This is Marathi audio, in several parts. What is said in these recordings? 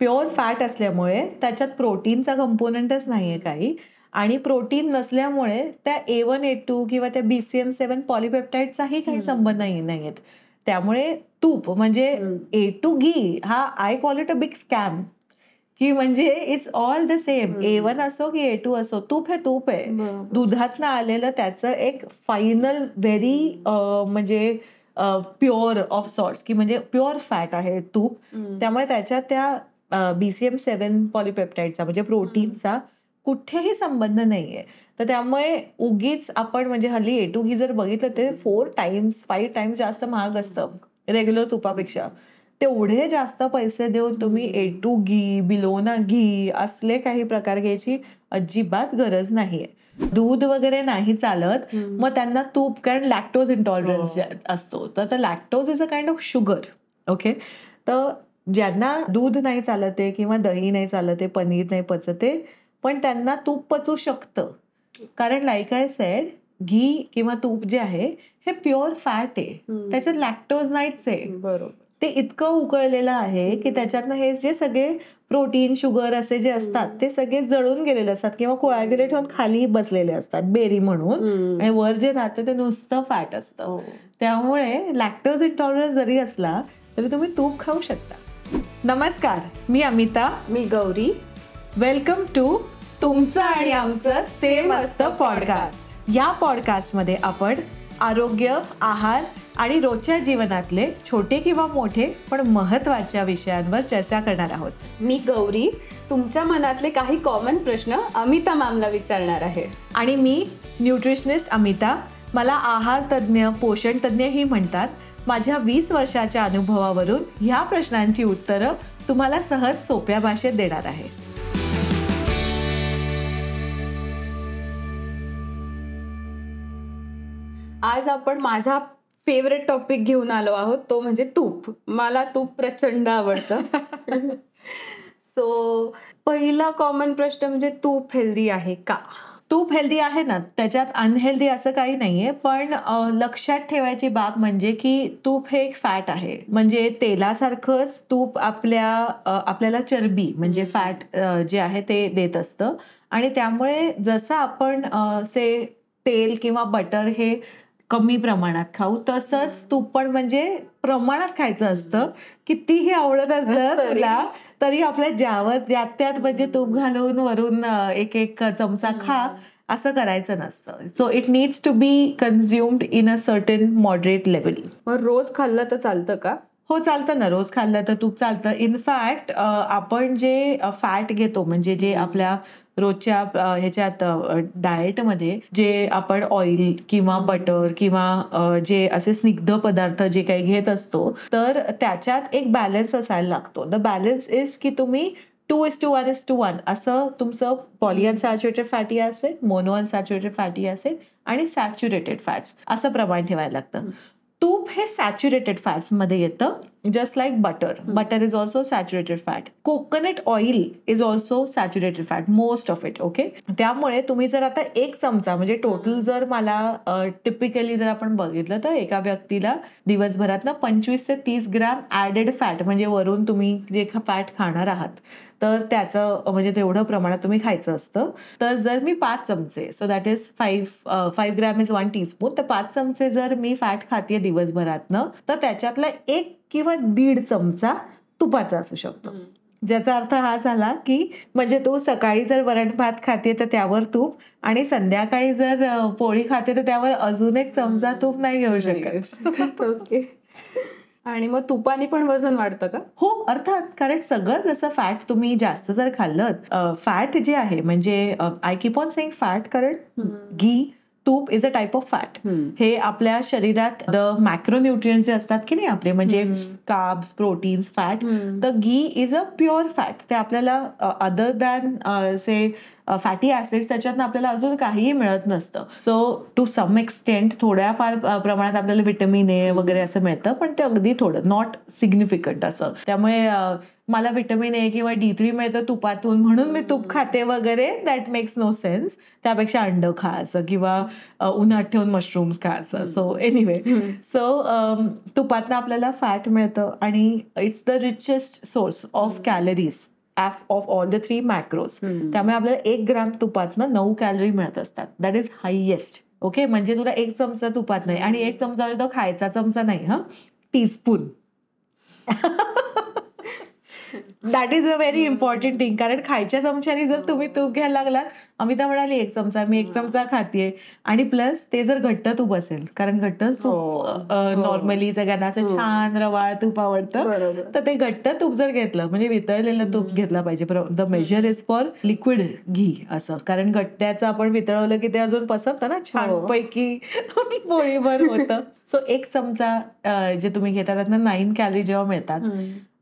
प्युअर फॅट असल्यामुळे त्याच्यात प्रोटीनचा कंपोनंटच नाहीये काही. आणि प्रोटीन नसल्यामुळे त्या ए वन ए टू किंवा त्या बीसीएम सेवन पॉलिपेप्टाईडचाही काही संबंध नाही नाहीयेत. त्यामुळे तूप म्हणजे ए टू घी हा I call it a big scam की म्हणजे it's all the same A one असो की ए टू असो तूप हे तूप आहे. दुधातनं आलेलं त्याचं एक फायनल व्हेरी म्हणजे प्युअर ऑफ सॉर्ट्स की म्हणजे प्युअर फॅट आहे तूप. त्यामुळे त्याच्यात त्या बीसीएम सेवन पॉलिपेप्टाईडचा म्हणजे प्रोटीनचा कुठेही संबंध नाहीये. तर त्यामुळे उगीच आपण म्हणजे हल्ली ए टू घी जर बघितलं ते फोर टाइम्स फाईव्ह टाइम्स जास्त महाग असतं. रेग्युलर तुपापेक्षा. तेवढे जास्त पैसे देऊन तुम्ही ए टू घी बिलोना घी असले काही प्रकार घ्यायची अजिबात गरज नाहीये. दूध वगैरे नाही चालत मग त्यांना तूप कारण लॅक्टोज इंटॉलरन्स असतो. तर lactose is a kind of sugar okay तर ज्यांना दूध नाही चालत आहे किंवा दही नाही चालत आहे पनीर नाही पचते पण त्यांना तूप पचू शकतं. कारण लाईक आय सेड घी किंवा तूप जे आहे हे प्युअर फॅट आहे. त्याच्यात लॅक्टोज नाहीच आहे. बरोबर. ते इतकं उकळलेलं आहे की त्याच्यातनं हे जे सगळे प्रोटीन शुगर असे जे असतात ते सगळे जळून गेलेले असतात किंवा कोॲग्युलेट होऊन खाली बसलेले असतात बेरी म्हणून. आणि वर जे राहतं ते नुसतं फॅट असतं. त्यामुळे लॅक्टोज इंटॉलरन्स जरी असला तरी तुम्ही तूप खाऊ शकता. नमस्कार मी अमिता. मी गौरी. वेलकम टू तुमचं आणि आमचं सेम असतं पॉडकास्ट या पॉडकास्टमध्ये आपण आरोग्य आहार आणि रोजच्या जीवनातले छोटे किंवा मोठे पण महत्त्वाच्या विषयांवर चर्चा करणार आहोत. मी गौरी. तुमच्या मनातले काही कॉमन प्रश्न अमिता मॅमला विचारणार आहे. आणि मी न्यूट्रिशनिस्ट अमिता. मला आहार तज्ज्ञ पोषण तज्ज्ञही म्हणतात. माझ्या वीस वर्षाच्या अनुभवावरून ह्या प्रश्नांची उत्तरं तुम्हाला सहज सोप्या भाषेत देणार आहे. आज आपण माझा फेवरेट टॉपिक घेऊन आलो आहोत तो म्हणजे तूप. मला तूप प्रचंड आवडतं. सो पहिला कॉमन प्रश्न म्हणजे तूप हेल्दी आहे का? तूप हेल्दी आहे ना त्याच्यात अनहेल्दी असं काही नाहीये पण लक्षात ठेवायची बाब म्हणजे की तूप हे एक फॅट आहे. म्हणजे तेलासारखंच तूप आपल्या आपल्याला चरबी म्हणजे फॅट जे आहे ते देत असतं. आणि त्यामुळे जसं आपण से तेल किंवा बटर हे कमी प्रमाणात खाऊ तसंच तूप पण म्हणजे प्रमाणात खायचं असतं. कितीही आवडत असतं तुला तरी आपल्या ज्यावर ज्यात त्यात म्हणजे तूप घालून वरून एक एक चमचा खा असं करायचं नसतं. So it needs to be consumed in a certain moderate level मग रोज खाल्लं तर चालतं का? हो चालतं ना. रोज खाल्लं तर तूप चालतं. इनफॅक्ट आपण जे फॅट घेतो म्हणजे जे आपल्या रोजच्या ह्याच्यात डाएटमध्ये जे आपण ऑइल किंवा बटर किंवा जे असे स्निग्ध पदार्थ जे काही घेत असतो तर त्याच्यात एक बॅलन्स असायला लागतो. द बॅलन्स इज की तुम्ही two is two one is two one असं तुमचं पॉलिअनसॅच्युरेटेड फॅटी असेल मोनो अनसॅच्युरेटेड फॅटी असेल आणि सॅच्युरेटेड फॅट्स असं प्रमाण ठेवायला लागतं. तूप हे सॅच्युरेटेड फॅट्समध्ये मध्ये just like butter butter is also saturated fat coconut oil is also saturated fat most of it okay त्यामुळे तुम्ही जर आता एक चमचा म्हणजे टोटल जर मला टिपिकली जर आपण बघितलं तर एका व्यक्तीला दिवसभरातनं पंचवीस ते तीस ग्रॅम ऍडेड फॅट म्हणजे वरून तुम्ही जे फॅट खाणार आहात तर त्याचं म्हणजे तेवढं प्रमाणात तुम्ही खायचं असतं. तर जर मी पाच चमचे so that is five five gram is one teaspoon तर पाच चमचे जर मी फॅट खाते दिवसभरातनं तर त्याच्यातला एक किंवा दीड चमचा तुपाचा असू शकतो. ज्याचा अर्थ हा झाला की म्हणजे तू सकाळी जर वरण भात खाते तर त्यावर तूप आणि संध्याकाळी जर पोळी खाते तर त्यावर अजून एक चमचा तूप नाही घेऊ शकत. ओके. आणि मग तुपाने पण वजन वाढतं का? हो अर्थात. कारण सगळं जसं फॅट तुम्ही जास्त जर खाल्लं फॅट जे आहे म्हणजे I keep on saying fat कारण घी तूप is a type of fat हे आपल्या शरीरात द मॅक्रोन्युट्रियन्स जे असतात की नाही आपले म्हणजे कार्ब्स प्रोटीन्स फॅट तर ghee is a pure fat ते आपल्याला other than say fatty acids त्याच्यातनं आपल्याला अजून काहीही मिळत नसतं. सो टू सम एक्सटेंट थोड्याफार प्रमाणात आपल्याला विटॅमिन ए वगैरे असं मिळतं पण ते अगदी थोडं नॉट सिग्निफिकंट असं. त्यामुळे मला व्हिटॅमिन ए किंवा डी थ्री मिळतं तुपातून म्हणून मी तूप खाते वगैरे दॅट मेक्स नो सेन्स त्यापेक्षा अंड खा असं किंवा उन्हात ठेवून मशरूम्स खा असं. सो एनिवे सो तुपातनं आपल्याला फॅट मिळतं आणि it's the richest source of calories of all the three macros त्यामुळे आपल्याला एक ग्राम तुपातनं नऊ कॅलरी मिळत असतात. दॅट इज हायेस्ट ओके म्हणजे तुला एक चमचा तुपात नाही. आणि एक चमचा तो खायचा चमचा नाही हा? Teaspoon that is a very important thing कारण खायच्या चमच्याने जर तुम्ही तूप घ्यायला लागलात अमिता म्हणाली एक चमचा मी एक चमचा खातेय. आणि प्लस ते जर घट्ट तूप असेल कारण घट्ट हो. तूप नॉर्मली सगळ्यांना असं छान रवाळ तूप आवडतं. तर ते घट्ट तूप जर घेतलं म्हणजे वितळलेलं तूप घेतलं पाहिजे. The measure is for liquid ghee असं. कारण घट्ट्याचं आपण वितळवलं की ते अजून पसरतं ना छान पैकी पोळीभर होतं. सो एक चमचा जे तुम्ही घेता त्यातनं नाईन कॅलरी जेव्हा मिळतात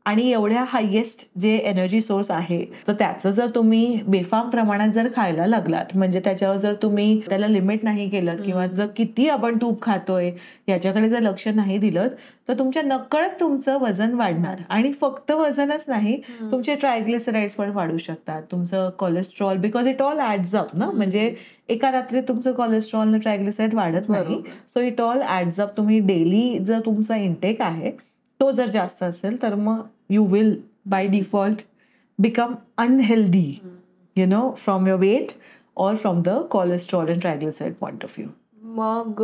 आणि एवढ्या हायेस्ट जे एनर्जी सोर्स आहे तर त्याचं जर तुम्ही बेफाम प्रमाणात जर खायला लागलात म्हणजे त्याच्यावर जर तुम्ही त्याला लिमिट नाही केलं किंवा जर किती आपण तूप खातोय याच्याकडे जर लक्ष नाही दिलं तर तुमच्या नकळत तुमचं वजन वाढणार. आणि फक्त वजनच नाही तुमचे ट्रायग्लिसराईड्स पण वाढू शकतात. तुमचं cholesterol because it all adds up ना? म्हणजे एका रात्री तुमचं कोलेस्ट्रॉल ट्रायग्लिसराईड वाढत नाही. So it all adds up तुम्ही डेली जर तुमचा इंटेक आहे तो जर जास्त असेल तर मग you will by default become unhealthy you know from your weight और from the cholesterol and triglyceride point of view मग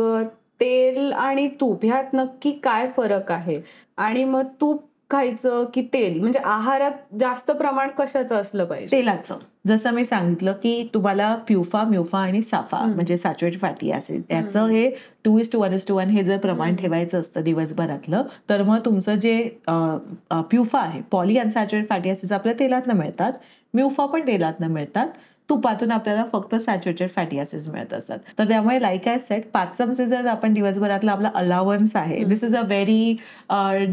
तेल आणि तूप ह्यात नक्की काय फरक आहे? आणि मग तूप खायचं की तेल? म्हणजे आहारात जास्त प्रमाण कशाचं असलं पाहिजे? तेलाचं. जसं मी सांगितलं की तुम्हाला प्युफा म्युफा आणि साफा म्हणजे सॅच्युरेटेड फॅटी ऍसिड त्याचं हे two is two one is two one हे जर प्रमाण ठेवायचं असतं दिवसभरातलं तर मग तुमचं जे प्युफा आहे पॉली अनसॅच्युरेटेड फॅटी ऍसिड आपल्या तेलातनं मिळतात म्युफा पण तेलातनं मिळतात. तुपातून आपल्याला फक्त सॅच्युरेटेड फॅटी ऍसिड्स मिळत असतात. तर त्यामुळे लाईक आय सेट पाच चमचे जर आपण दिवसभरातला आपला अलावन्स आहे this is a very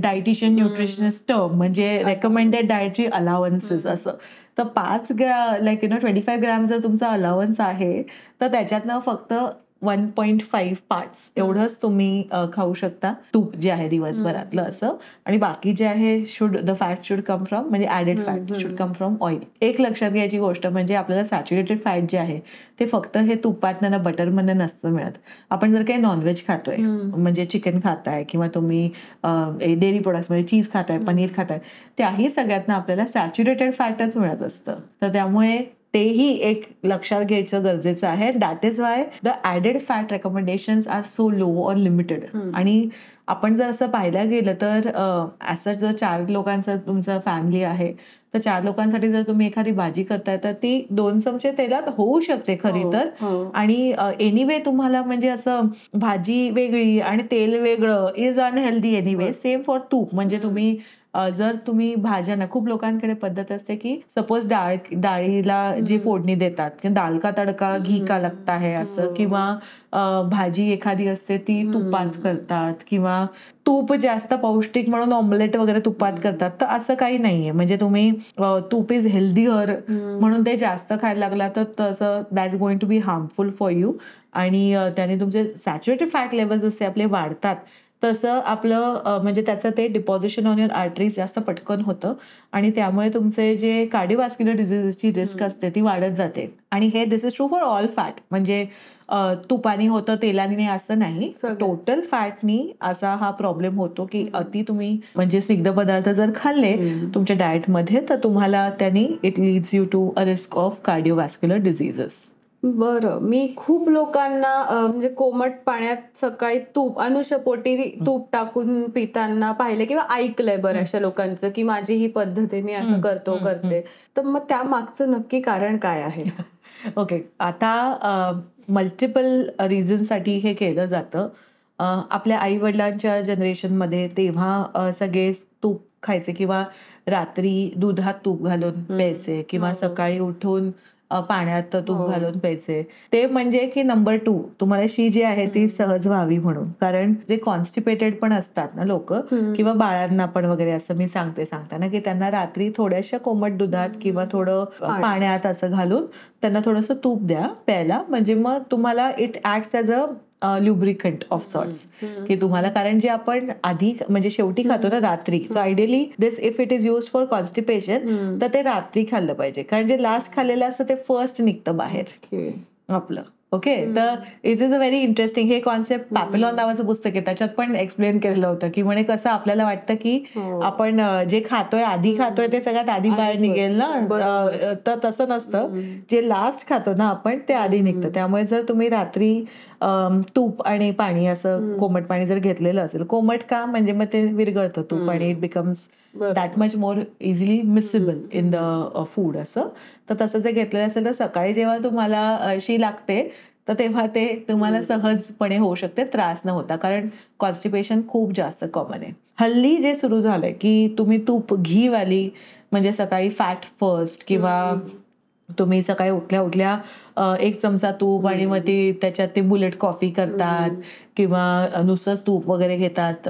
dietitian nutritionist term म्हणजे रेकमेंडेड डायटरी अलावन्सेस असं. तर पाच ग्रा like you know twenty five gram जर तुमचा अलावन्स आहे तर त्याच्यातनं फक्त वन पॉईंट फाईव्ह पार्ट्स एवढंच तुम्ही खाऊ शकता. तूप जे आहे दिवसभरातलं असं. आणि बाकी जे आहे should the fat should come from म्हणजे added fat should come from oil एक लक्षात घ्यायची गोष्ट म्हणजे आपल्याला सॅच्युरेटेड फॅट जे आहे ते फक्त हे तुपातनं ना बटरमधनं नसतं मिळत. आपण जर काही नॉनव्हेज खातोय म्हणजे चिकन खाताय किंवा तुम्ही डेअरी प्रोडक्ट्स म्हणजे चीज खाताय पनीर खाताय त्याही सगळ्यातनं आपल्याला सॅच्युरेटेड फॅटच मिळत असतं. तर त्यामुळे तेही एक लक्षात घ्यायचं गरजेचं आहे. That is why the added fat recommendations are so low or limited आणि आपण जर असं पाहायला गेलं तर असं जर चार लोकांचं तुमचं फॅमिली आहे तर चार लोकांसाठी जर तुम्ही एखादी भाजी करताय तर ती दोन चमचे तेलात होऊ शकते खरी तर. हो. आणि एनिवे तुम्हाला म्हणजे असं भाजी वेगळी आणि तेल वेगळं is unhealthy anyway same for तूप. म्हणजे तुम्ही जर तुम्ही भाज्यांना खूप लोकांकडे पद्धत असते की सपोज डाळ डाळीला जी फोडणी देतात की दाल का तडका घी का लागता है असं किंवा अ, भाजी एखादी असते ती तुपात करतात किंवा तूप जास्त पौष्टिक म्हणून ऑमलेट वगैरे तुपात करतात तर असं काही नाहीये. म्हणजे तुम्ही तूप इज हेल्दीअर म्हणून ते जास्त खायला लागला तर तसं that's going to be harmful for you आणि त्याने तुमचे सॅच्युरेटेड फॅट लेवल जसे आपले वाढतात. तसं आपलं म्हणजे त्याचं ते डिपॉझिशन ऑन युअर आर्टरीज जास्त पटकन होतं. आणि त्यामुळे तुमचे जे कार्डिओव्हास्क्युलर डिझिजेसची रिस्क असते ती वाढत जाते. आणि हे this is true for all fat म्हणजे तुपानी होतं तेलानी नाही असं नाही. टोटल फॅटनी असा हा प्रॉब्लेम होतो की अति तुम्ही म्हणजे स्निग्ध पदार्थ जर खाल्ले तुमच्या डाएटमध्ये तर तुम्हाला त्यांनी it leads you to a risk of cardiovascular diseases बरं. मी खूप लोकांना म्हणजे कोमट पाण्यात सकाळी तूप अनुषपोटी तूप टाकून पिताना पाहिले किंवा ऐकलंय बऱ्याचशा लोकांचं की माझी ही पद्धत आहे मी असं करतो करते. तर मग त्या मागचं नक्की कारण काय आहे? ओके. आता मल्टिपल रिझनसाठी हे केलं जातं. आपल्या आई वडिलांच्या जनरेशनमध्ये तेव्हा सगळे तूप खायचे किंवा रात्री दुधात तूप घालून प्यायचे किंवा सकाळी उठून पाण्यात तूप घालून प्यायचे. ते म्हणजे की नंबर टू तुम्हाला शी जी आहे ती सहज व्हावी म्हणून. कारण जे कॉन्स्टिपेटेड पण असतात ना लोक किंवा बाळांना पण वगैरे असं मी सांगते सांगताना की त्यांना रात्री थोड्याशा कोमट दुधात किंवा थोडं पाण्यात असं घालून त्यांना थोडंसं तूप द्या प्यायला. म्हणजे मग तुम्हाला it acts as a lubricant of sorts की तुम्हाला कारण जे आपण आधी म्हणजे शेवटी खातो ना रात्री. So ideally this if it is use for constipation तर ते रात्री खाल्लं पाहिजे. कारण जे लास्ट खाल्लेलं असतं ते फर्स्ट निघतं बाहेर. आपलं. ओके? तर it is a very interesting हे कॉन्सेप्ट पॅपिलॉन नावाचं पुस्तक आहे. त्याच्यात पण एक्सप्लेन केलेलं होतं की म्हणे कसं आपल्याला वाटतं की आपण अं, जे खातोय आधी खातोय ते सगळ्यात आधी बाहेर निघेल ना? तर तसं नसतं. जे लास्ट खातो ना आपण ते आधी निघतं. त्यामुळे जर तुम्ही रात्री तूप आणि पाणी असं कोमट पाणी जर घेतलेलं असेल. कोमट का? म्हणजे मग ते विरघळतं तूप आणि it becomes that much more easily miscible in the food असं. तर तसं जर घेतलेलं असेल तर सकाळी जेव्हा तुम्हाला अशी लागते तर तेव्हा ते तुम्हाला सहजपणे होऊ शकते त्रास न होता. कारण कॉन्स्टिपेशन खूप जास्त कॉमन आहे. हल्ली जे सुरू झालंय की तुम्ही तूप घीवाली म्हणजे सकाळी फॅट फर्स्ट किंवा तुम्ही सकाळी उठल्या उठल्या एक चमचा तूप आणि मग ती त्याच्यात ते बुलेट कॉफी करतात किंवा नुसतंच तूप वगैरे घेतात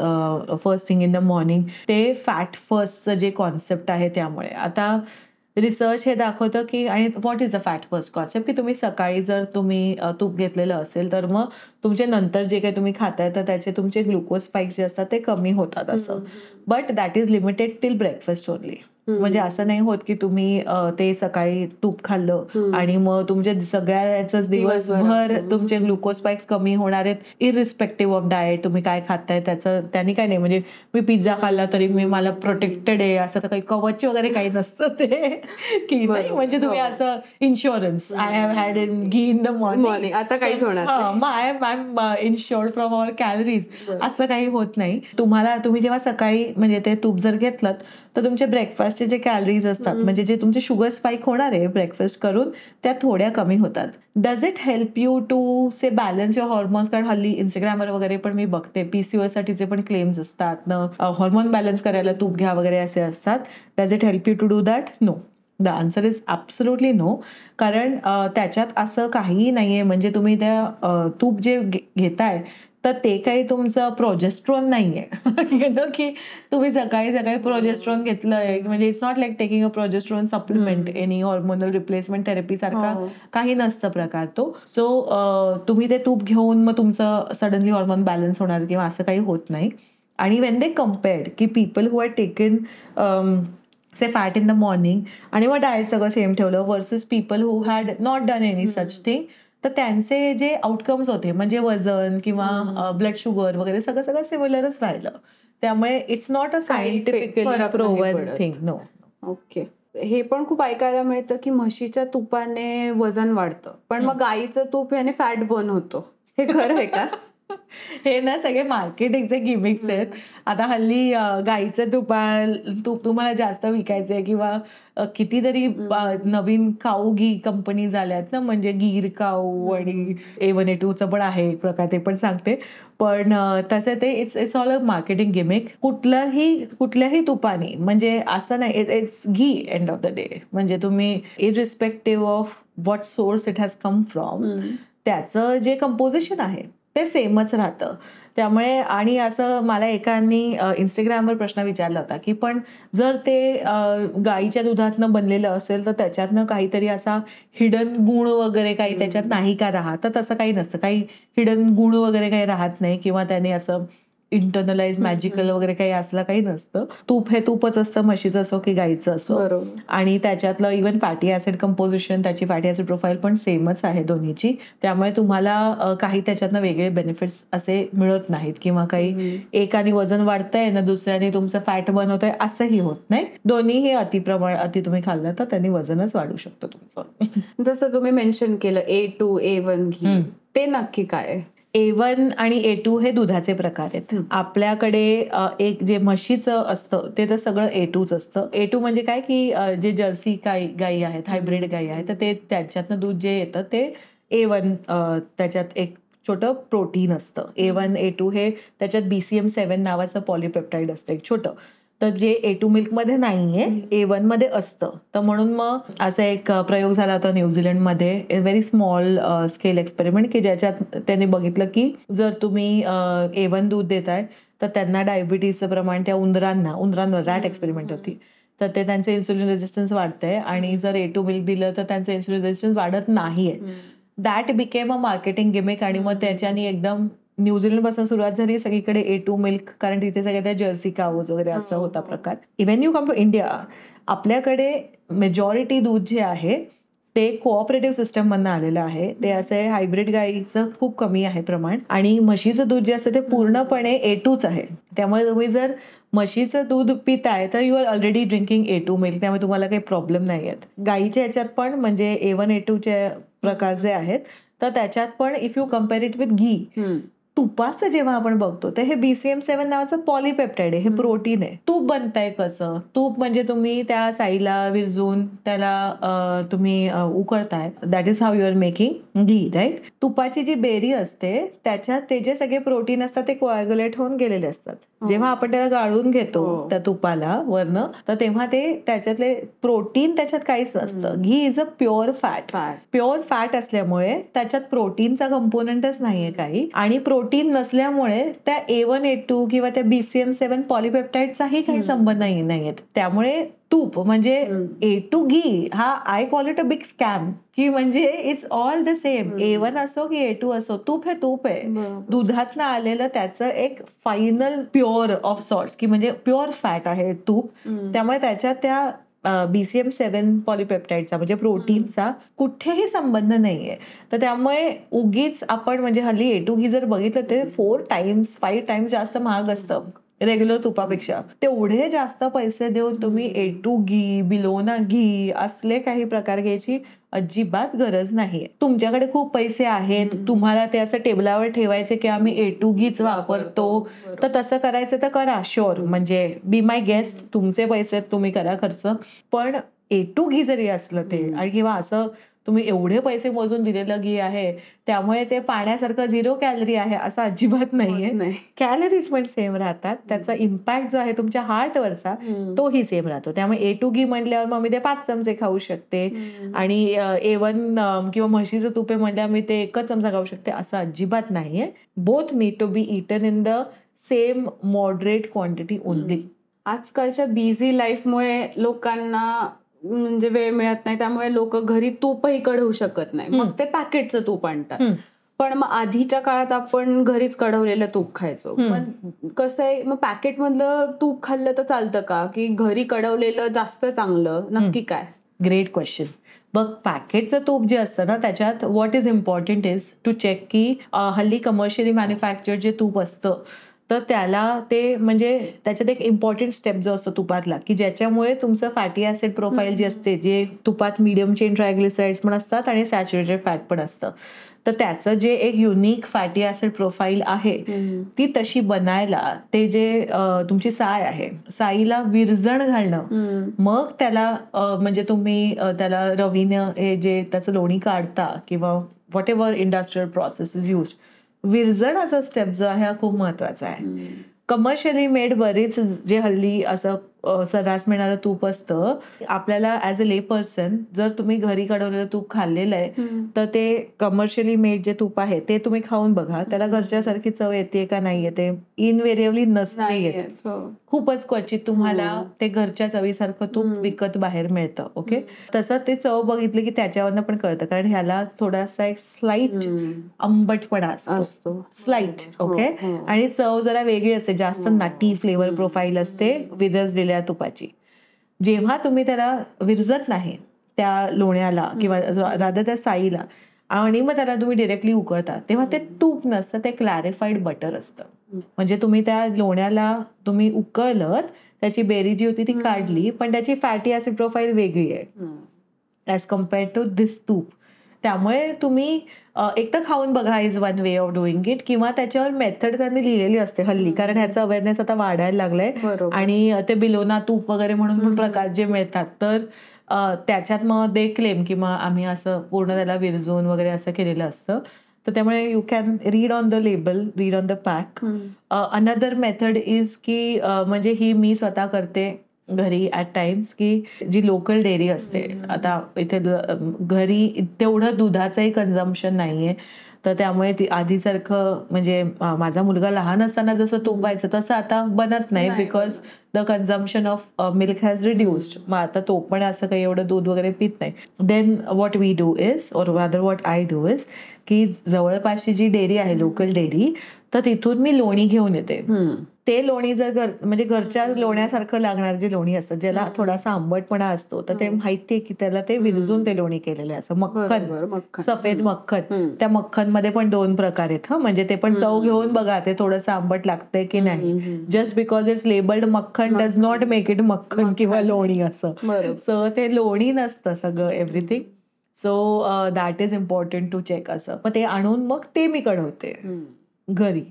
first thing in the morning ते फॅट फर्स्टचं जे कॉन्सेप्ट आहे त्यामुळे. आता रिसर्च हे दाखवतं की आणि what is the fat first concept की तुम्ही सकाळी जर तुम्ही तूप घेतलेलं असेल तर मग तुमचे नंतर जे काही तुम्ही खाताय तर त्याचे तुमचे ग्लुकोज स्पाइक्स जे असतात ते कमी होतात असं. But that is limited till breakfast only म्हणजे असं नाही होत की तुम्ही ते सकाळी तूप खाल्लं आणि मग तुमचे सगळ्याच दिवसभर तुमचे ग्लुकोज स्पाइक्स कमी होणार आहेत. इरिस्पेक्टिव्ह ऑफ डाएट तुम्ही काय खाताय त्याचं त्यांनी काय नाही म्हणजे मी पिझ्झा खाल्ला तरी मी मला प्रोटेक्टेड आहे असं काही कवच वगैरे काही नसतं ते. की नाही म्हणजे तुम्ही असं insurance I have had in ghee in the morning. आता काहीच होणार नाही. I am insured from our calories असं काही होत नाही. तुम्हाला तुम्ही जेव्हा सकाळी म्हणजे ते तूप जर घेतलं तर तुमचे ब्रेकफास्टचे जे कॅलरीज असतात म्हणजे जे तुमचे शुगर स्पाइक होणार आहे ब्रेकफास्ट करून त्या थोड्या कमी होतात. Does it help you to say balance your hormones कारण हल्ली इंस्टाग्रामवर वगैरे पण मी बघते पीसीओएस साठीचे पण क्लेम्स असतात न हॉर्मोन बॅलन्स करायला तूप घ्या वगैरे असे असतात. Does it help you to do that no the answer is absolutely no कारण त्याच्यात असं काहीही नाही आहे म्हणजे तुम्ही त्या तूप जे घेताय तर ते काही तुमचं प्रोजेस्ट्रॉन नाही आहे की तुम्ही सकाळी सकाळी प्रोजेस्ट्रॉन घेतलंय. म्हणजे it's not like taking a progesterone supplement any hormonal replacement therapy सारखा काही नसतं प्रकार तो. सो तुम्ही ते तूप घेऊन मग तुमचं सडनली हॉर्मोन बॅलन्स होणार किंवा असं काही होत नाही. आणि वेन दे कम्पेअर्ड की people who are taken say fat in the morning आणि मग डाएट सगळं सेम ठेवलं versus people who had not done any such thing तर त्यांचे जे आउटकम्स होते म्हणजे वजन किंवा ब्लड शुगर वगैरे सगळं सगळं सिमिलरच राहिलं. त्यामुळे इट्स नॉट अ सायंटिफिकली पडत. थिंग नो ओके हे पण खूप ऐकायला मिळतं की म्हशीच्या तुपाने वजन वाढतं. पण मग गाईचं तूप याने फॅट बर्न होतो. हे खरं आहे का? हे ना सगळे मार्केटिंगचे गिमिक्स आहेत. आता हल्ली गाईचं तुपा तूप तुम्हाला जास्त विकायचंय किंवा कितीतरी नवीन काऊ घी कंपनी झाल्यात ना म्हणजे गीर काऊ आणि ए वन ए टूचं पण आहे एक प्रकार ते पण सांगते. पण तसं ते it's it's all a marketing gimmick कुठल्याही कुठल्याही तुपाने म्हणजे असं नाही it's ghee end of the day म्हणजे तुम्ही irrespective of what source it has come from त्याचं जे कंपोजिशन आहे ते सेमच राहतं. त्यामुळे आणि असं मला एकानी इंस्टाग्रामवर प्रश्न विचारला होता की पण जर ते गाईच्या दुधातनं बनलेलं असेल तर त्याच्यातनं काहीतरी असा हिडन गुण वगैरे काही त्याच्यात नाही का राहत? तर तसं काही नसतं. काही हिडन गुण वगैरे काही राहत नाही किंवा त्याने असं इंटरनलाइज मॅजिकल वगैरे काही असलं काही नसतं. तूप हे तूपच असतं म्हशीचं असो की गाईचं असो. आणि त्याच्यातलं इवन फॅटी ऍसिड कंपोजिशन त्याची फॅटी ऍसिड प्रोफाईल पण सेमच आहे दोन्हीची. त्यामुळे तुम्हाला काही त्याच्यातनं वेगळे बेनिफिट्स असे मिळत नाहीत किंवा काही एकाने वजन वाढतंय ना दुसऱ्याने तुमचं फॅट बनवतंय असंही होत नाही. दोन्हीही अतिप्रमाण अति तुम्ही खाल्लं तर त्यांनी वजनच वाढू शकतं तुमचं. जसं तुम्ही मेन्शन केलं ए टू ए वन घी. ते नक्की काय? ए वन आणि ए टू हे दुधाचे प्रकार आहेत. आपल्याकडे एक जे म्हशीचं असतं ते तर सगळं ए टूच असतं. ए टू म्हणजे काय की जे जर्सी गाई गाई आहेत हायब्रिड गाई आहेत तर ते त्याच्यातनं दूध जे येतं ते ए वन त्याच्यात एक छोटं प्रोटीन असतं. ए वन ए टू हे त्याच्यात बी सी एम सेवन नावाचं पॉलिपेप्टाईड असतं एक छोटं. तर जे ए टू मिल्कमध्ये नाहीये ए वनमध्ये असतं. तर म्हणून मग असा एक प्रयोग झाला होता न्यूझीलंडमध्ये. व्हेरी स्मॉल स्केल एक्सपेरिमेंट की ज्याच्यात त्यांनी बघितलं की जर तुम्ही ए वन दूध देताय तर त्यांना डायबिटीजचं प्रमाण त्या उंदरांना उंदरांवर रॅट एक्सपेरिमेंट होती. तर ते त्यांचे इन्सुलिन रेजिस्टन्स वाढतंय आणि जर ए टू मिल्क दिलं तर त्यांचं इन्सुलिन रेजिस्टन्स वाढत नाहीये. That became a marketing gimmick आणि मग त्याच्यानी एकदम न्यूझीलंडपासून सुरुवात झाली सगळीकडे ए टू मिल्क कारण तिथे सगळ्या त्या जर्सी काऊज वगैरे असं होता प्रकार. Even you come to India आपल्याकडे मेजॉरिटी दूध जे आहे ते कोऑपरेटिव्ह सिस्टम मधनं आलेलं आहे. ते असे हायब्रिड गाईचं खूप कमी आहे प्रमाण. आणि म्हशीचं दूध जे असतं ते पूर्णपणे ए टूच आहे. त्यामुळे तुम्ही जर म्हशीचं दूध पिताय तर you are already drinking A two milk त्यामुळे तुम्हाला काही प्रॉब्लेम नाही आहेत गाईच्या याच्यात पण म्हणजे ए वन ए टूचे प्रकार जे आहेत तर त्याच्यात पण if you compare it with ghee तुपाचं जेव्हा आपण बघतो तर हे बीसीएम सेवन नावाचं पॉलिपेप्टाईड आहे हे प्रोटीन आहे. तूप बनताय कसं? तूप म्हणजे तुम्ही त्या साईला विरजून त्याला तुम्ही उकळताय. That is how you are making ghee right तुपाची जी बेरी असते त्याच्यात ते जे सगळे प्रोटीन असतात ते कोॲग्युलेट होऊन गेलेले असतात. जेव्हा आपण त्याला गाळून घेतो हो. त्या तुपाला वरनं तर तेव्हा ते त्याच्यातले प्रोटीन त्याच्यात काहीच नसतं. Ghee is a pure fat. Pure fat असल्यामुळे त्याच्यात प्रोटीनचा कंपोनंटच नाहीये काही. आणि प्रोटीन नसल्यामुळे त्या ए वन ए टू किंवा त्या बीसीएम सेवन पॉलिपेप्टाईडचाही काही संबंध नाही नाहीयेत. त्यामुळे तूप म्हणजे ए टू घी हा I call it a big scam की म्हणजे it's all the same A one असो की ए टू असो तूप हे तूप आहे. दुधातनं आलेलं त्याचं एक फायनल प्युअर ऑफ सॉर्ट्स की म्हणजे प्युअर फॅट आहे तूप. त्यामुळे त्याच्यात त्या बीसीएम सेवन पॉलिपेप्टाईडचा म्हणजे प्रोटीनचा कुठेही संबंध नाहीये. तर त्यामुळे उगीच आपण म्हणजे हल्ली ए टू घी जर बघितलं ते फोर टाइम्स फाईव्ह टाइम्स जास्त महाग असतं. रेग्युलर तुपापेक्षा. तेवढे जास्त पैसे देऊन तुम्ही ए टू घी बिलोना घी असले काही प्रकार घ्यायची अजिबात गरज नाहीये. तुमच्याकडे खूप पैसे आहेत. तुम्हाला ते असं टेबलावर ठेवायचे की आम्ही ए टू घीच वापरतो. तर तसं करायचं तर करा शुअर म्हणजे बी माय गेस्ट तुमचे पैसे तुम्ही करा खर्च. पण ए टू घी जरी असलं ते आणि किंवा असं तुम्ही एवढे पैसे मोजून दिलेलं घी आहे त्यामुळे ते पाण्यासारखं झिरो कॅलरी आहे असं अजिबात नाहीये. नाही. कॅलरीज पण सेम राहतात. त्याचा इम्पॅक्ट जो आहे तुमच्या हार्टवरचा तोही सेम राहतो. त्यामुळे ए टू घी म्हणल्यावर मग मी ते पाच चमचे खाऊ शकते. आणि ए वन किंवा म्हशीचं तुपे म्हणल्यावर मी ते एकच चमचा खाऊ शकते असं अजिबात नाहीये. Both need to be eaten in the same moderate quantity only आजकालच्या बिझी लाईफमुळे लोकांना म्हणजे वेळ मिळत नाही त्यामुळे लोक घरी तूपही कढवू शकत नाही. मग ते पॅकेटचं तूप आणतात. पण मग आधीच्या काळात आपण घरीच कढवलेलं तूप खायचो. पण कसं आहे मग पॅकेट मधलं तूप खाल्लं तर चालतं का? की घरी कढवलेलं जास्त चांगलं? नक्की काय? ग्रेट क्वेश्चन बघ पॅकेटचं तूप जे असतं ना त्याच्यात what is important is to check की हल्ली कमर्शियली मॅन्युफॅक्चर्ड जे तूप असतं तर त्याला ते म्हणजे त्याच्यात एक इम्पॉर्टंट स्टेप जो असतो तुपातला की ज्याच्यामुळे तुमचं फॅटी ऍसिड प्रोफाईल जी असते जे तुपात मिडियम चेन ट्रायग्लिसराइड्स पण असतात आणि सॅच्युरेटेड फॅट पण असतं. तर त्याचं जे एक युनिक फॅटी ऍसिड प्रोफाईल आहे ती तशी बनायला ते जे तुमची साय आहे साईला विरजण घालणं. मग त्याला म्हणजे तुम्ही त्याला रवीनं हे जे त्याचं लोणी काढता किंवा whatever industrial process is use विरजणाचा step जो आहे हा खूप महत्त्वाचा आहे. कमर्शियली मेड बरेच जे हल्ली असं सर्रास मिळणारं तूप असतं. आपल्याला ॲज अ ले पर्सन जर तुम्ही घरी कढवलेलं तूप खाल्लेलं आहे तर ते कमर्शियली मेड जे तूप आहे ते तुम्ही खाऊन बघा. त्याला घरच्यासारखी चव येते का नाही येते इनवेरिएबली नसते येत. हो. खूपच क्वचित तुम्हाला ते घरच्या चवीसारखं तूप विकत बाहेर मिळतं ओके तसं ते चव बघितली की त्याच्यावरनं पण कळतं कारण ह्याला थोडासा एक स्लाइट आंबटपणा असतो. स्लाइट ओके आणि चव जरा वेगळी असते जास्त नाटी फ्लेवर प्रोफाईल असते विरजलेल्या तुपाची. जेव्हा तुम्ही त्याला विरजत नाही त्या लोण्याला किंवा राधा त्या साईला आणि मग त्याला तुम्ही डिरेक्टली उकळता तेव्हा ते तूप नसतं ते क्लॅरिफाईड बटर असतं. म्हणजे तुम्ही त्या लोण्याला तुम्ही उकळलं त्याची बेरी जी होती ती काढली पण त्याची फॅटी ऍसिड प्रोफाईल वेगळी आहे. ॲज कम्पेअर्ड टू दिस तूप. त्यामुळे तुम्ही एक तर खाऊन बघा is one way of doing it किंवा त्याच्यावर मेथड त्यांनी लिहिलेली असते हल्ली. कारण ह्याचा अवेअरनेस आता वाढायला लागलाय. आणि ते बिलोना तूप वगैरे म्हणून पण प्रकार जे मिळतात तर त्याच्यात मग दे क्लेम किंवा आम्ही असं पूर्ण त्याला विरजून वगैरे असं केलेलं असतं. तर त्यामुळे you can read on the label read on the pack another method is की म्हणजे ही मी स्वतः करते. घरी ॲट टाइम्स की जी लोकल डेअरी असते आता इथे घरी तेवढं दुधाचंही कन्झम्पशन नाहीये. तर त्यामुळे ती आधीसारखं म्हणजे माझा मुलगा लहान असताना जसं तूप व्हायचं तसं आता बनत नाही नाही because the consumption of milk has reduced मग आता तो पण असं काही एवढं दूध वगैरे पित नाही. Then what we do is or rather what I do is की जवळपासची जी डेअरी आहे लोकल डेअरी तर तिथून मी लोणी घेऊन येते. ते लोणी जर घर म्हणजे घरच्या लोण्यासारखं लागणार जे लोणी असतं ज्याला थोडासा आंबटपणा असतो तर ते माहितीये की त्याला ते विरजून ते लोणी केलेले असं मक्खन. सफेद मक्खन. त्या मक्खनमध्ये पण दोन प्रकार आहेत हा. म्हणजे ते पण चव घेऊन बघा ते थोडंसं आंबट लागतंय की नाही. Just because it's labelled makhan does not make it makhan किंवा लोणी असं. सो ते लोणी नसतं सगळं everything so that is important to check असं. मग ते आणून मग ते मी कढवते. घरी.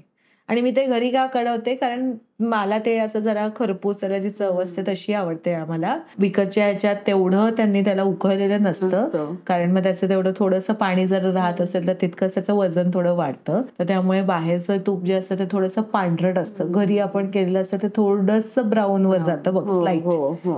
आणि मी ते घरी का कळवते? कारण मला ते असं जरा खरपूस त्याला जी चव असते तशी आवडते आम्हाला. विकतच्या ह्याच्यात तेवढं त्यांनी त्याला उकळलेलं नसतं. कारण मग त्याचं तेवढं थोडंसं पाणी जर राहत असेल तर तितकंच त्याचं वजन थोडं वाढतं. तर त्यामुळे बाहेरचं तूप जे असतं ते थोडंसं पांढरट असतं. घरी आपण केलेलं असतं ते थोडंसं ब्राऊन वर जातं बघ light.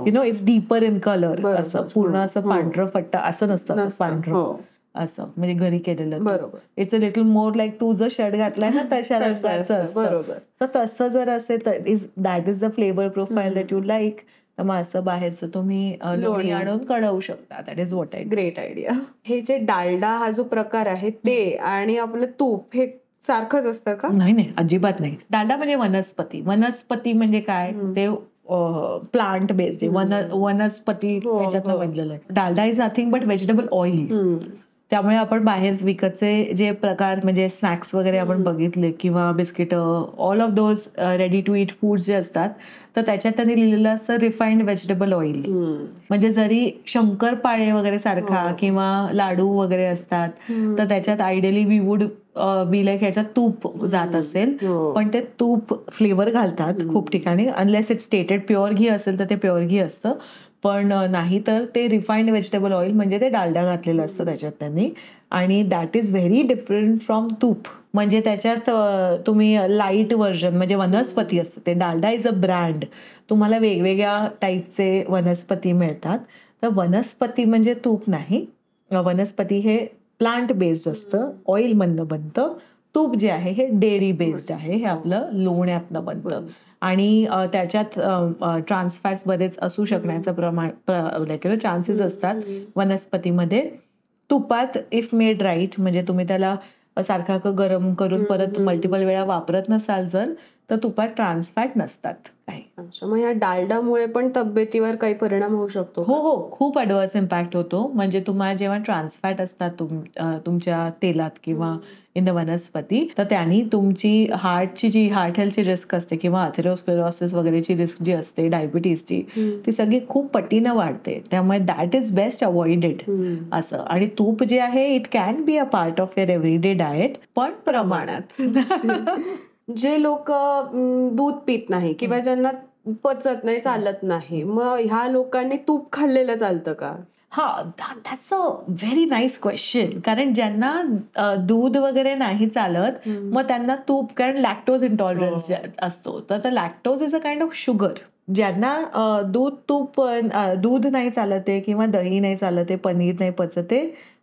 You know it's deeper in colour. असं. पूर्ण असं पांढरं फट्ट असं नसतं असं नसतं. पांढरं. हो. असं म्हणजे घरी केलेलं. बरोबर. It's a little more like तू जर शर्ट घातलाय ना तशा असतं. बरोबर. तर तसं जर असेल तर is that is the flavour profile that you like तर मग असं बाहेरचं तुम्ही लोणी. आणून कढवू शकता. That is what I great idea हे जे डालडा हा जो प्रकार आहे ते आणि आपलं तूप हे सारखंच असतं का? नाही नाही अजिबात नाही. डालडा म्हणजे वनस्पती. वनस्पती म्हणजे काय? ते प्लांट बेस्ड वन वनस्पती हो, त्याच्यातनं हो. बनलेलं आहे. Dalda is nothing but vegetable oil त्यामुळे आपण बाहेर विकतचे जे प्रकार म्हणजे स्नॅक्स वगैरे आपण बघितले किंवा biscuit all of those ready to eat food जे असतात तर त्याच्यात त्यांनी लिहिलेलं असतं रिफाईंड व्हेजिटेबल ऑइल म्हणजे जरी शंकरपाळे वगैरे सारखा किंवा लाडू वगैरे असतात तर त्याच्यात ideally we would be like ह्याच्यात तूप जात असेल. हो. पण ते तूप फ्लेवर घालतात खूप ठिकाणी. Unless it stated pure ghee असेल तर ते प्युअर घी असतं. पण नाही तर ते रिफाईंड व्हेजिटेबल ऑइल म्हणजे ते डालडा घातलेलं असतं त्याच्यात त्यांनी. आणि that is very different from tup. म्हणजे त्याच्यात तुम्ही लाइट व्हर्जन म्हणजे वनस्पती असतं ते. डालडा इज अ ब्रँड तुम्हाला वेगवेगळ्या टाईपचे वनस्पती मिळतात. तर वनस्पती म्हणजे तूप नाही. वनस्पती हे प्लांट बेस्ड असतं. ऑइलमधनं बनतं. तूप जे आहे हे डेअरी बेस्ड आहे. हे आपलं लोण्यातनं बनतं. आणि त्याच्यात ट्रान्सफॅट्स बरेच असू शकण्याचं प्रमाण लाईक यु चान्सेस असतात वनस्पतीमध्ये. तुपात इफ मेड राईट म्हणजे तुम्ही त्याला सारखा गरम करून परत मल्टिपल वेळा वापरत नसाल जर तर तुपात ट्रान्सफॅट नसतात काही. मग या डालडामुळे पण तब्येतीवर काही परिणाम होऊ शकतो हो हो. खूप ॲडव्हर्स इम्पॅक्ट होतो. म्हणजे तुम्हाला जेव्हा ट्रान्सफॅट असतात तुम तुमच्या तेलात किंवा इन द वनस्पती तर त्यांनी तुमची हार्टची जी हार्ट हेल्थची रिस्क असते किंवा अथेरोस्क्लेरोसिस वगैरेची रिस्क जी असते डायबिटीजची ती सगळी खूप पटीनं वाढते. त्यामुळे दॅट इज बेस्ट अवॉइडेड असं. आणि तूप जे आहे it can be a part of your everyday diet पण प्रमाणात. जे लोक दूध पित नाही किंवा ज्यांना पचत नाही चालत नाही मग ह्या लोकांनी तूप खाल्लेलं चालतं का? हा that's a very nice question कारण ज्यांना दूध वगैरे नाही चालत मग त्यांना तूप कारण लॅक्टोज इंटॉलरन्स असतो. तर lactose is a kind of sugar ज्यांना दूध तूप दूध नाही चालत आहे किंवा दही नाही चालत आहे पनीर नाही पचत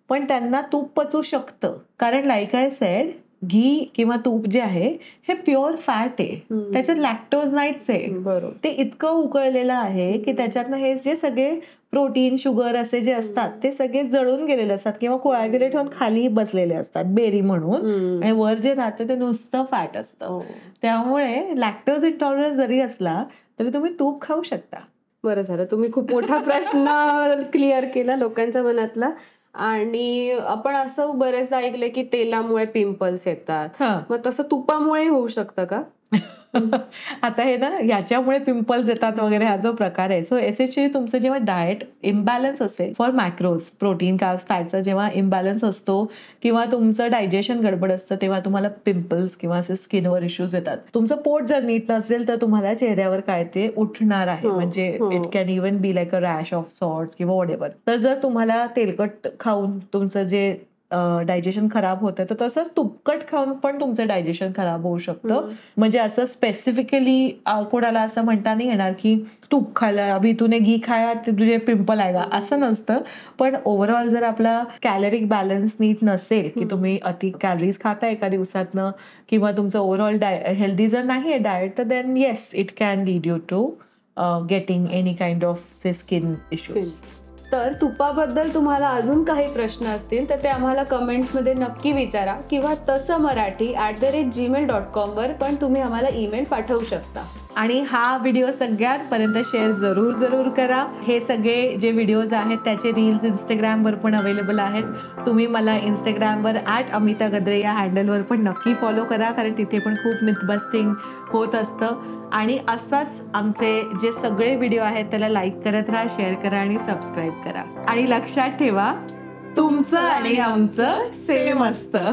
पण त्यांना तूप पचू शकतं. कारण लाईक आय सेड घी किंवा तूप जे आहे हे प्युअर फॅट आहे. त्याच्यात लॅक्टोज नाहीच आहे. बरोबर. ते इतकं उकळलेलं आहे की त्याच्यातनं हे जे सगळे प्रोटीन शुगर असे जे असतात ते सगळे जळून गेलेले असतात किंवा कोॲग्युलेट होऊन खाली बसलेले असतात बेरी म्हणून. आणि वर जे राहतं ते नुसतं फॅट असतं. हो. त्यामुळे लॅक्टोज इंटॉलरन्स जरी असला तरी तुम्ही तूप खाऊ शकता. बरं झालं. तुम्ही खूप मोठा प्रश्न क्लिअर केला लोकांच्या मनातला. आणि आपण असं बरेचदा ऐकलंय की तेलामुळे पिंपल्स येतात. मग तसं तुपामुळे होऊ शकतं का आता हे ना याच्यामुळे पिंपल्स येतात वगैरे हा जो प्रकार आहे. सो एसेंशियली तुमचं जेव्हा डाएट इम्बॅलन्स असेल फॉर मॅक्रोज प्रोटीन कास्ट फॅटचा जेव्हा इम्बॅलन्स असतो किंवा तुमचं डायजेशन गडबड असतं तेव्हा तुम्हाला पिंपल्स किंवा असे स्किनवर इश्यूज येतात. तुमचं पोट जर नीट नसेल तर तुम्हाला चेहऱ्यावर काय ते उठणार आहे. म्हणजे it can even be like a rash of sort किंवा वॉट तर जर तुम्हाला तेलकट खाऊन तुमचं जे डायजेशन खराब होतं तर तसंच तुपकट खाऊन पण तुमचं डायजेशन खराब होऊ शकतं. म्हणजे असं स्पेसिफिकली कोणाला असं म्हणता नाही येणार की तूप खायला अभि तूने घी खाया ते तुझे पिंपल आहे का? असं नसतं. पण ओव्हरऑल जर आपला कॅलरिक बॅलन्स नीट नसेल की तुम्ही अति कॅलरीज खाताय एका दिवसातनं किंवा तुमचं ओव्हरऑल डाय हेल्दी जर नाही आहे डाएट तर then yes it can lead you to getting any kind of say skin issues तर तुपाबद्दल तुम्हाला अजून काही प्रश्न असतील तर ते आम्हाला कमेंट्समध्ये नक्की विचारा किंवा तसं Marathi at the rate Gmail dot कॉमवर पण तुम्ही आम्हाला ईमेल पाठवू शकता. आणि हा व्हिडिओ सगळ्यांपर्यंत शेअर जरूर जरूर करा. हे सगळे जे व्हिडिओज आहेत त्याचे रील्स इंस्टाग्रामवर पण अवेलेबल आहेत. तुम्ही मला इंस्टाग्रामवर ॲट अमिता गद्रे या हँडलवर पण नक्की फॉलो करा कारण तिथे पण खूप मिथबस्टिंग होत असतं. आणि असंच आमचे जे सगळे व्हिडिओ आहेत त्याला लाईक करत राहा शेअर करा आणि सबस्क्राईब करा. आणि लक्षात ठेवा तुमचं आणि आमचं सेम असतं.